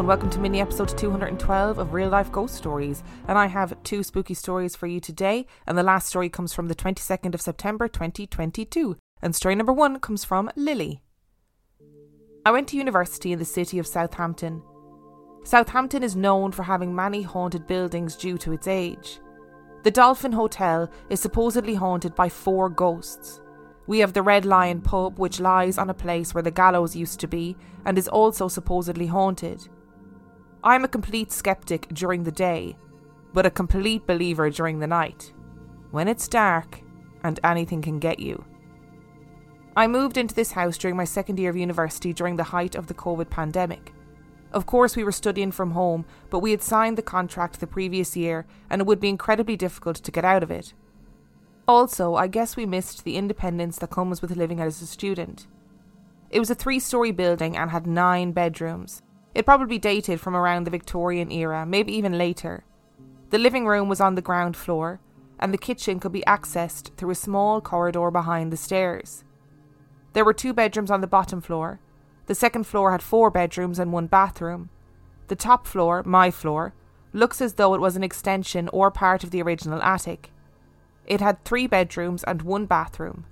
and welcome to mini episode 212 of Real Life Ghost Stories. And I have two spooky stories for you today. And the last story comes from the 22nd of September 2022. And story number one comes from Lily. I went to university in the city of Southampton. Southampton is known for having many haunted buildings due to its age. The Dolphin Hotel is supposedly haunted by four ghosts. We have the Red Lion pub, which lies on a place where the gallows used to be and is also supposedly haunted. I am a complete skeptic during the day, but a complete believer during the night. When it's dark and anything can get you. I moved into this house during my second year of university during the height of the COVID pandemic. Of course, we were studying from home, but we had signed the contract the previous year and it would be incredibly difficult to get out of it. Also, I guess we missed the independence that comes with living as a student. It was a three story building and had nine bedrooms. It probably dated from around the Victorian era, maybe even later. The living room was on the ground floor, and the kitchen could be accessed through a small corridor behind the stairs. There were two bedrooms on the bottom floor. The second floor had four bedrooms and one bathroom. The top floor, my floor, looks as though it was an extension or part of the original attic. It had three bedrooms and one bathroom.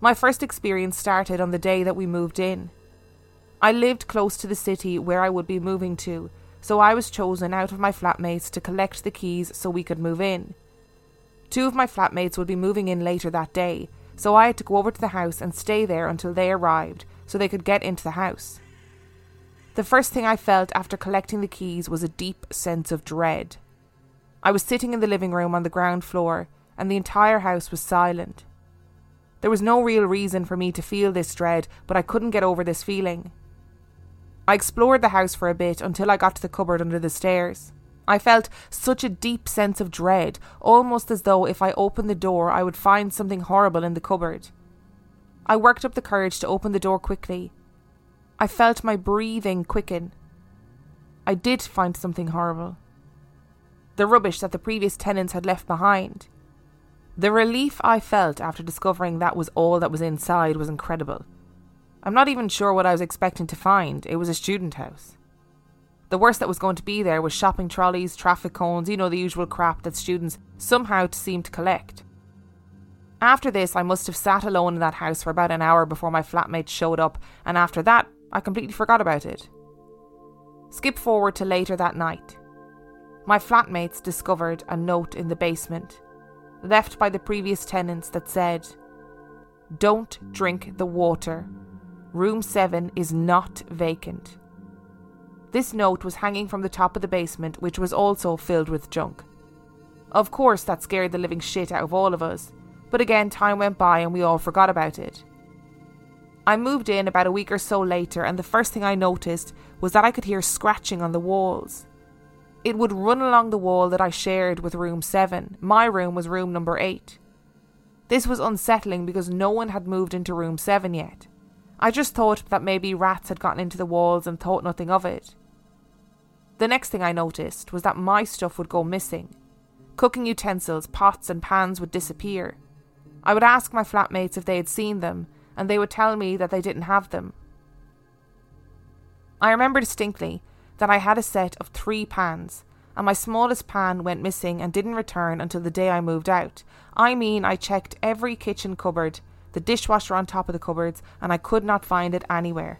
My first experience started on the day that we moved in. I lived close to the city where I would be moving to, so I was chosen out of my flatmates to collect the keys so we could move in. Two of my flatmates would be moving in later that day, so I had to go over to the house and stay there until they arrived so they could get into the house. The first thing I felt after collecting the keys was a deep sense of dread. I was sitting in the living room on the ground floor, and the entire house was silent. There was no real reason for me to feel this dread, but I couldn't get over this feeling. I explored the house for a bit until I got to the cupboard under the stairs. I felt such a deep sense of dread, almost as though if I opened the door I would find something horrible in the cupboard. I worked up the courage to open the door quickly. I felt my breathing quicken. I did find something horrible. The rubbish that the previous tenants had left behind. The relief I felt after discovering that was all that was inside was incredible. I'm not even sure what I was expecting to find. It was a student house. The worst that was going to be there was shopping trolleys, traffic cones, you know, the usual crap that students somehow seem to collect. After this, I must have sat alone in that house for about an hour before my flatmates showed up, and after that, I completely forgot about it. Skip forward to later that night. My flatmates discovered a note in the basement left by the previous tenants that said, Don't drink the water. Room 7 is not vacant. This note was hanging from the top of the basement, which was also filled with junk. Of course, that scared the living shit out of all of us, but again, time went by and we all forgot about it. I moved in about a week or so later, and the first thing I noticed was that I could hear scratching on the walls. It would run along the wall that I shared with room 7. My room was room number 8. This was unsettling because no one had moved into room 7 yet. I just thought that maybe rats had gotten into the walls and thought nothing of it. The next thing I noticed was that my stuff would go missing. Cooking utensils, pots, and pans would disappear. I would ask my flatmates if they had seen them, and they would tell me that they didn't have them. I remember distinctly that I had a set of three pans, and my smallest pan went missing and didn't return until the day I moved out. I mean, I checked every kitchen cupboard, the dishwasher on top of the cupboards, and I could not find it anywhere.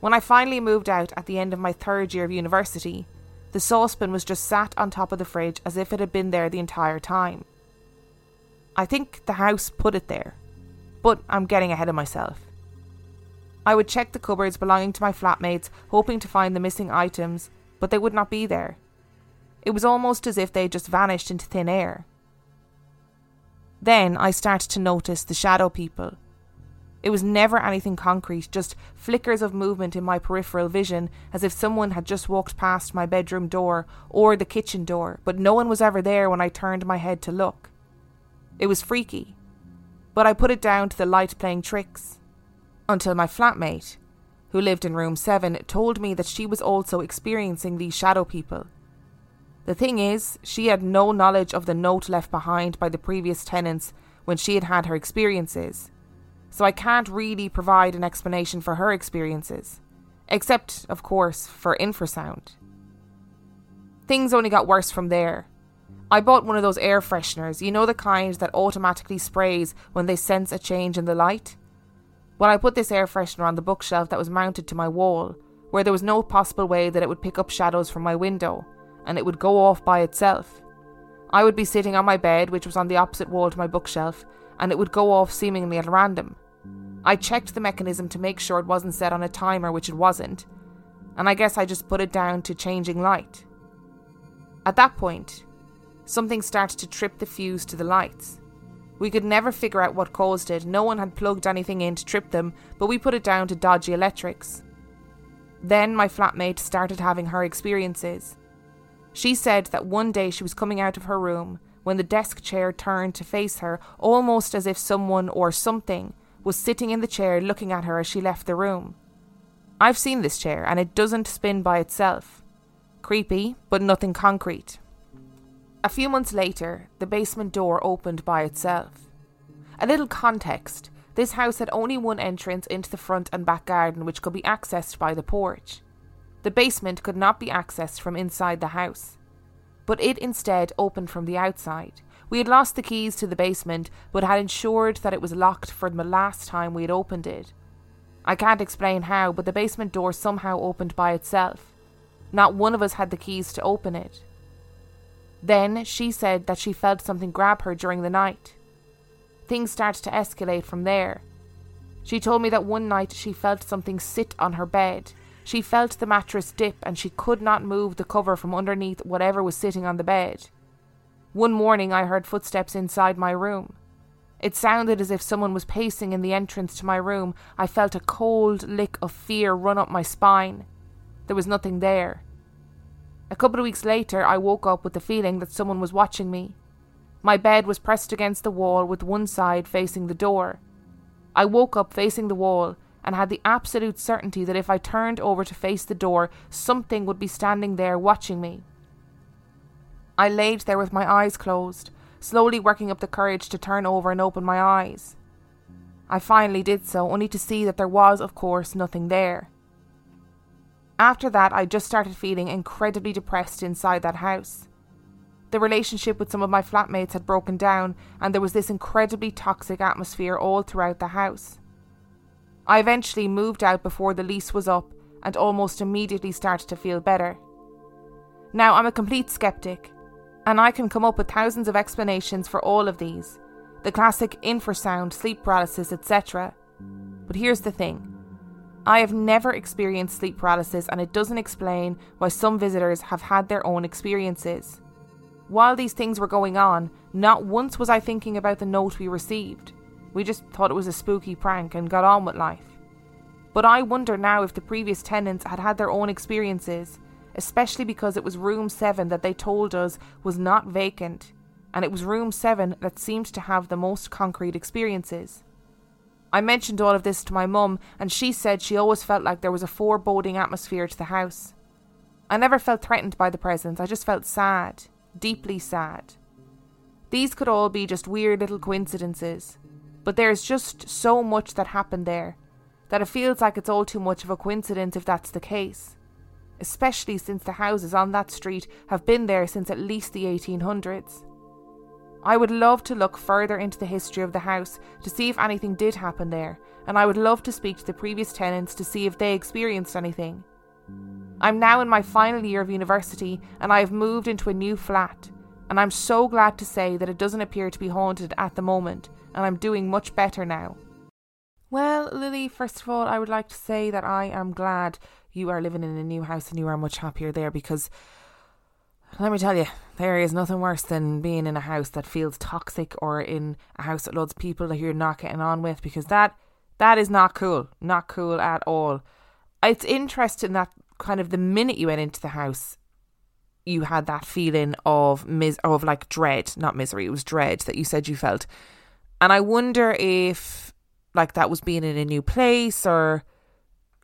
When I finally moved out at the end of my third year of university, The saucepan was just sat on top of the fridge as if it had been there the entire time. I think the house put it there, but I'm getting ahead of myself. I would check the cupboards belonging to my flatmates, hoping to find the missing items, but they would not be there. It was almost as if they had just vanished into thin air. Then I started to notice the shadow people. It was never anything concrete, just flickers of movement in my peripheral vision, as if someone had just walked past my bedroom door or the kitchen door, but no one was ever there when I turned my head to look. It was freaky, but I put it down to the light playing tricks. Until my flatmate, who lived in room 7, told me that she was also experiencing these shadow people. The thing is, she had no knowledge of the note left behind by the previous tenants when she had had her experiences, so I can't really provide an explanation for her experiences, except, of course, for infrasound. Things only got worse from there. I bought one of those air fresheners, you know the kind that automatically sprays when they sense a change in the light? Well, I put this air freshener on the bookshelf that was mounted to my wall, where there was no possible way that it would pick up shadows from my window and it would go off by itself. I would be sitting on my bed, which was on the opposite wall to my bookshelf, and it would go off seemingly at random. I checked the mechanism to make sure it wasn't set on a timer, which it wasn't, and I guess I just put it down to changing light. At that point, something started to trip the fuse to the lights. We could never figure out what caused it, no one had plugged anything in to trip them, but we put it down to dodgy electrics. Then my flatmate started having her experiences. She said that one day she was coming out of her room when the desk chair turned to face her, almost as if someone or something was sitting in the chair looking at her as she left the room. I've seen this chair, and it doesn't spin by itself. Creepy, but nothing concrete. A few months later, the basement door opened by itself. A little context this house had only one entrance into the front and back garden, which could be accessed by the porch. The basement could not be accessed from inside the house, but it instead opened from the outside. We had lost the keys to the basement, but had ensured that it was locked from the last time we had opened it. I can't explain how, but the basement door somehow opened by itself. Not one of us had the keys to open it. Then she said that she felt something grab her during the night. Things started to escalate from there. She told me that one night she felt something sit on her bed she felt the mattress dip and she could not move the cover from underneath whatever was sitting on the bed. One morning I heard footsteps inside my room. It sounded as if someone was pacing in the entrance to my room. I felt a cold lick of fear run up my spine. There was nothing there. A couple of weeks later, I woke up with the feeling that someone was watching me. My bed was pressed against the wall with one side facing the door. I woke up facing the wall and had the absolute certainty that if I turned over to face the door, something would be standing there watching me. I laid there with my eyes closed, slowly working up the courage to turn over and open my eyes. I finally did so, only to see that there was, of course, nothing there. After that, I just started feeling incredibly depressed inside that house. The relationship with some of my flatmates had broken down, and there was this incredibly toxic atmosphere all throughout the house. I eventually moved out before the lease was up and almost immediately started to feel better. Now, I'm a complete skeptic, and I can come up with thousands of explanations for all of these the classic infrasound, sleep paralysis, etc. But here's the thing I have never experienced sleep paralysis, and it doesn't explain why some visitors have had their own experiences. While these things were going on, not once was I thinking about the note we received. We just thought it was a spooky prank and got on with life. But I wonder now if the previous tenants had had their own experiences, especially because it was room 7 that they told us was not vacant, and it was room 7 that seemed to have the most concrete experiences. I mentioned all of this to my mum, and she said she always felt like there was a foreboding atmosphere to the house. I never felt threatened by the presence, I just felt sad, deeply sad. These could all be just weird little coincidences, but there's just so much that happened there that it feels like it's all too much of a coincidence if that's the case. Especially since the houses on that street have been there since at least the 1800s. I would love to look further into the history of the house to see if anything did happen there, and I would love to speak to the previous tenants to see if they experienced anything. I'm now in my final year of university and I have moved into a new flat. And I'm so glad to say that it doesn't appear to be haunted at the moment, and I'm doing much better now. Well, Lily, first of all, I would like to say that I am glad you are living in a new house and you are much happier there because let me tell you, there is nothing worse than being in a house that feels toxic or in a house that loads of people that you're not getting on with because that that is not cool. Not cool at all. It's interesting that kind of the minute you went into the house, you had that feeling of mis of like dread, not misery, it was dread that you said you felt. And I wonder if like that was being in a new place or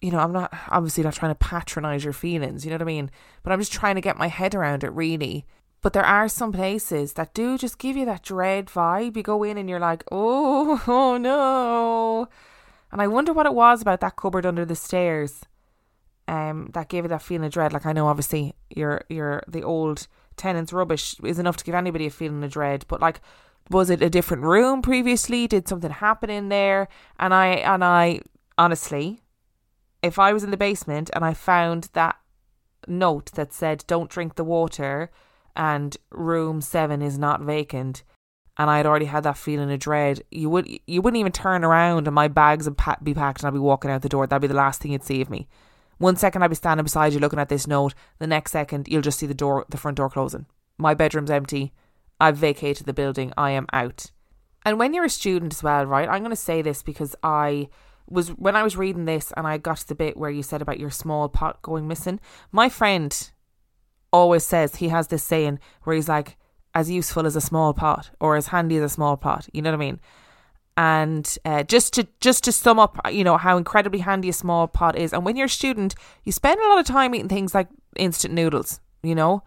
you know, I'm not obviously not trying to patronize your feelings, you know what I mean? But I'm just trying to get my head around it really. But there are some places that do just give you that dread vibe. You go in and you're like, oh, oh no. And I wonder what it was about that cupboard under the stairs um, that gave you that feeling of dread. Like I know obviously your your the old tenant's rubbish is enough to give anybody a feeling of dread, but like was it a different room previously? Did something happen in there? And I and I honestly if I was in the basement and I found that note that said, don't drink the water and room seven is not vacant, and I had already had that feeling of dread, you would you wouldn't even turn around and my bags would be packed and I'd be walking out the door. That'd be the last thing you'd see of me. One second I'd be standing beside you looking at this note. The next second you'll just see the door, the front door closing. My bedroom's empty. I've vacated the building. I am out. And when you're a student as well, right? I'm going to say this because I was when I was reading this and I got to the bit where you said about your small pot going missing. My friend always says he has this saying where he's like, as useful as a small pot or as handy as a small pot. You know what I mean? And uh, just to just to sum up, you know how incredibly handy a small pot is. And when you're a student, you spend a lot of time eating things like instant noodles. You know,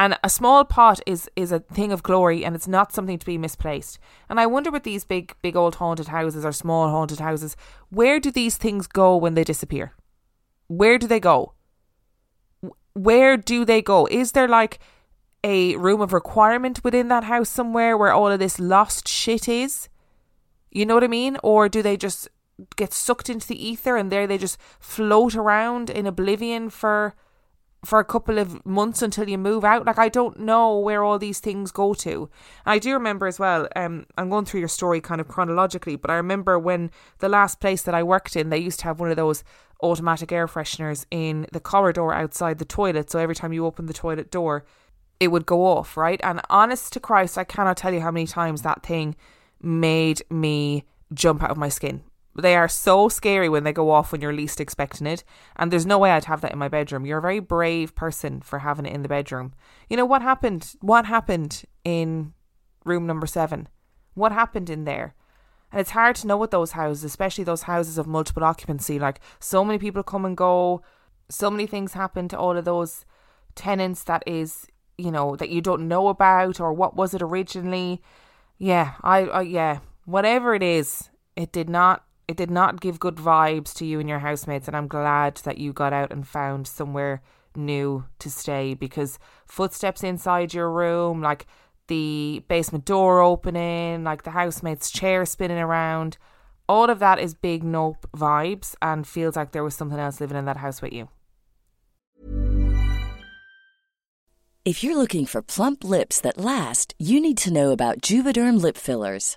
and a small pot is is a thing of glory and it's not something to be misplaced. And i wonder with these big big old haunted houses or small haunted houses where do these things go when they disappear? Where do they go? Where do they go? Is there like a room of requirement within that house somewhere where all of this lost shit is? You know what i mean? Or do they just get sucked into the ether and there they just float around in oblivion for for a couple of months until you move out. Like I don't know where all these things go to. I do remember as well. Um, I'm going through your story kind of chronologically, but I remember when the last place that I worked in, they used to have one of those automatic air fresheners in the corridor outside the toilet. So every time you open the toilet door, it would go off, right? And honest to Christ, I cannot tell you how many times that thing made me jump out of my skin they are so scary when they go off when you're least expecting it. And there's no way I'd have that in my bedroom. You're a very brave person for having it in the bedroom. You know what happened? What happened in room number seven? What happened in there? And it's hard to know with those houses, especially those houses of multiple occupancy. Like so many people come and go, so many things happen to all of those tenants that is, you know, that you don't know about or what was it originally. Yeah, I, I yeah, whatever it is, it did not it did not give good vibes to you and your housemates and I'm glad that you got out and found somewhere new to stay because footsteps inside your room like the basement door opening like the housemate's chair spinning around all of that is big nope vibes and feels like there was something else living in that house with you. If you're looking for plump lips that last you need to know about juvederm lip fillers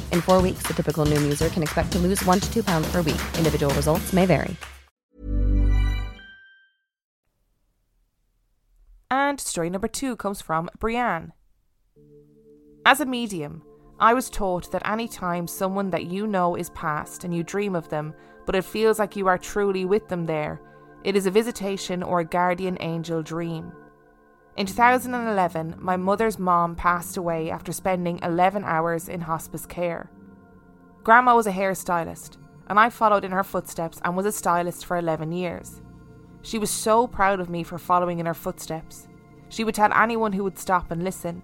In four weeks, the typical Noom user can expect to lose one to two pounds per week. Individual results may vary. And story number two comes from BriAnn. As a medium, I was taught that any time someone that you know is past and you dream of them, but it feels like you are truly with them there, it is a visitation or a guardian angel dream. In 2011, my mother's mom passed away after spending 11 hours in hospice care. Grandma was a hairstylist, and I followed in her footsteps and was a stylist for 11 years. She was so proud of me for following in her footsteps. She would tell anyone who would stop and listen.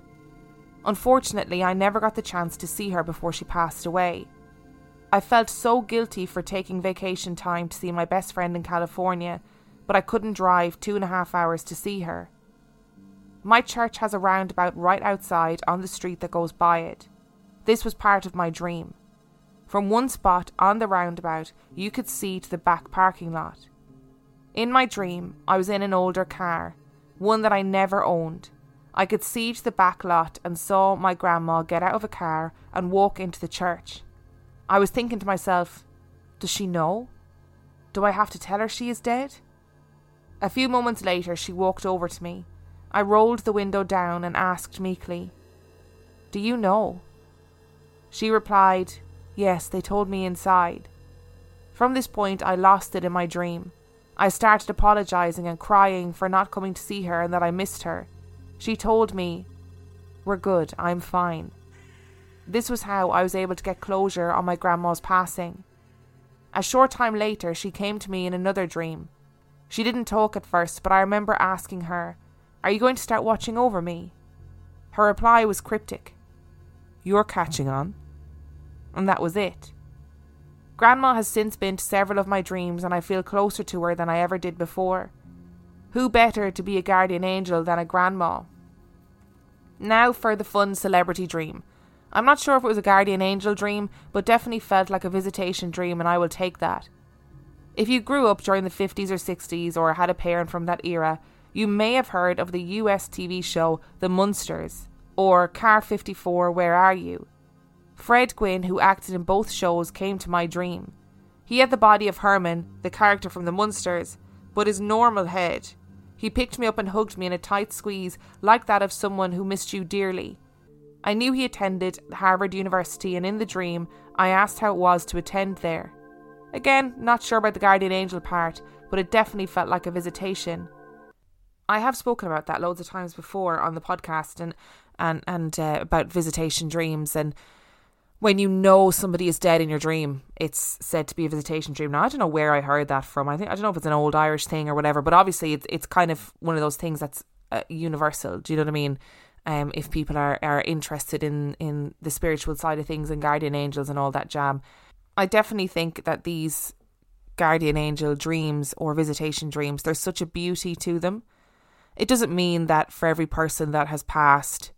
Unfortunately, I never got the chance to see her before she passed away. I felt so guilty for taking vacation time to see my best friend in California, but I couldn't drive two and a half hours to see her. My church has a roundabout right outside on the street that goes by it. This was part of my dream. From one spot on the roundabout, you could see to the back parking lot. In my dream, I was in an older car, one that I never owned. I could see to the back lot and saw my grandma get out of a car and walk into the church. I was thinking to myself, does she know? Do I have to tell her she is dead? A few moments later, she walked over to me. I rolled the window down and asked meekly, Do you know? She replied, Yes, they told me inside. From this point, I lost it in my dream. I started apologising and crying for not coming to see her and that I missed her. She told me, We're good, I'm fine. This was how I was able to get closure on my grandma's passing. A short time later, she came to me in another dream. She didn't talk at first, but I remember asking her, Are you going to start watching over me? Her reply was cryptic You're catching on. And that was it. Grandma has since been to several of my dreams, and I feel closer to her than I ever did before. Who better to be a guardian angel than a grandma? Now for the fun celebrity dream. I'm not sure if it was a guardian angel dream, but definitely felt like a visitation dream, and I will take that. If you grew up during the 50s or 60s or had a parent from that era, you may have heard of the US TV show The Munsters or Car 54 Where Are You? Fred Gwynne, who acted in both shows, came to my dream. He had the body of Herman, the character from the Munsters, but his normal head. He picked me up and hugged me in a tight squeeze, like that of someone who missed you dearly. I knew he attended Harvard University, and in the dream, I asked how it was to attend there. Again, not sure about the guardian angel part, but it definitely felt like a visitation. I have spoken about that loads of times before on the podcast, and and and uh, about visitation dreams and when you know somebody is dead in your dream, it's said to be a visitation dream. Now I don't know where I heard that from. I think I don't know if it's an old Irish thing or whatever, but obviously it's it's kind of one of those things that's uh, universal. Do you know what I mean? Um, if people are are interested in in the spiritual side of things and guardian angels and all that jam, I definitely think that these guardian angel dreams or visitation dreams, there's such a beauty to them. It doesn't mean that for every person that has passed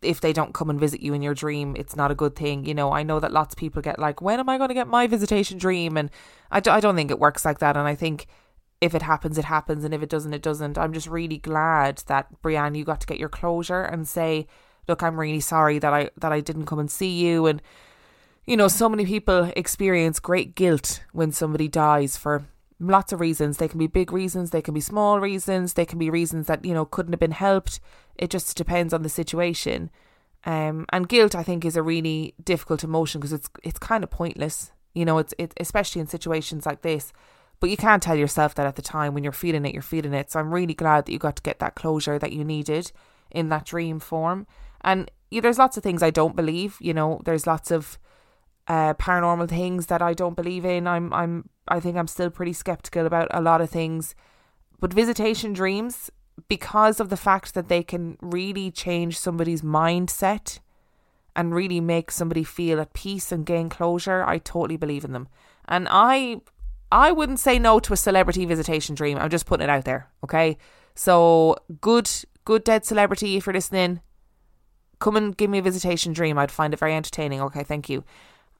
if they don't come and visit you in your dream, it's not a good thing. You know, I know that lots of people get like, when am I going to get my visitation dream? And I d- I don't think it works like that. And I think if it happens, it happens. And if it doesn't, it doesn't. I'm just really glad that, BriAnn, you got to get your closure and say, look, I'm really sorry that I, that I didn't come and see you. And, you know, so many people experience great guilt when somebody dies for lots of reasons. They can be big reasons, they can be small reasons, they can be reasons that, you know, couldn't have been helped. It just depends on the situation. Um, and guilt, I think, is a really difficult emotion because it's it's kind of pointless. You know, it's it especially in situations like this. But you can't tell yourself that at the time when you're feeling it, you're feeling it. So I'm really glad that you got to get that closure that you needed in that dream form. And yeah, there's lots of things I don't believe. You know, there's lots of uh, paranormal things that I don't believe in. I'm I'm I think I'm still pretty skeptical about a lot of things. But visitation dreams, because of the fact that they can really change somebody's mindset and really make somebody feel at peace and gain closure, I totally believe in them. And I I wouldn't say no to a celebrity visitation dream. I'm just putting it out there, okay? So good, good dead celebrity. If you're listening, come and give me a visitation dream. I'd find it very entertaining. Okay, thank you.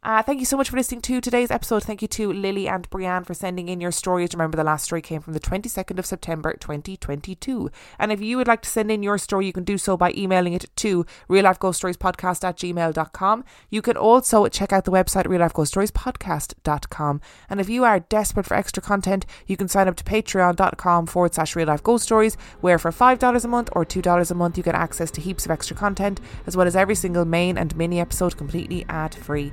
Uh, thank you so much for listening to today's episode. Thank you to Lily and BriAnn for sending in your stories. Remember, the last story came from the 22nd of September 2022. And if you would like to send in your story, you can do so by emailing it to real life ghost stories podcast at gmail.com. You can also check out the website real life ghost stories podcast.com. And if you are desperate for extra content, you can sign up to patreon.com forward slash real life ghost stories, where for $5 a month or $2 a month, you get access to heaps of extra content, as well as every single main and mini episode completely ad free.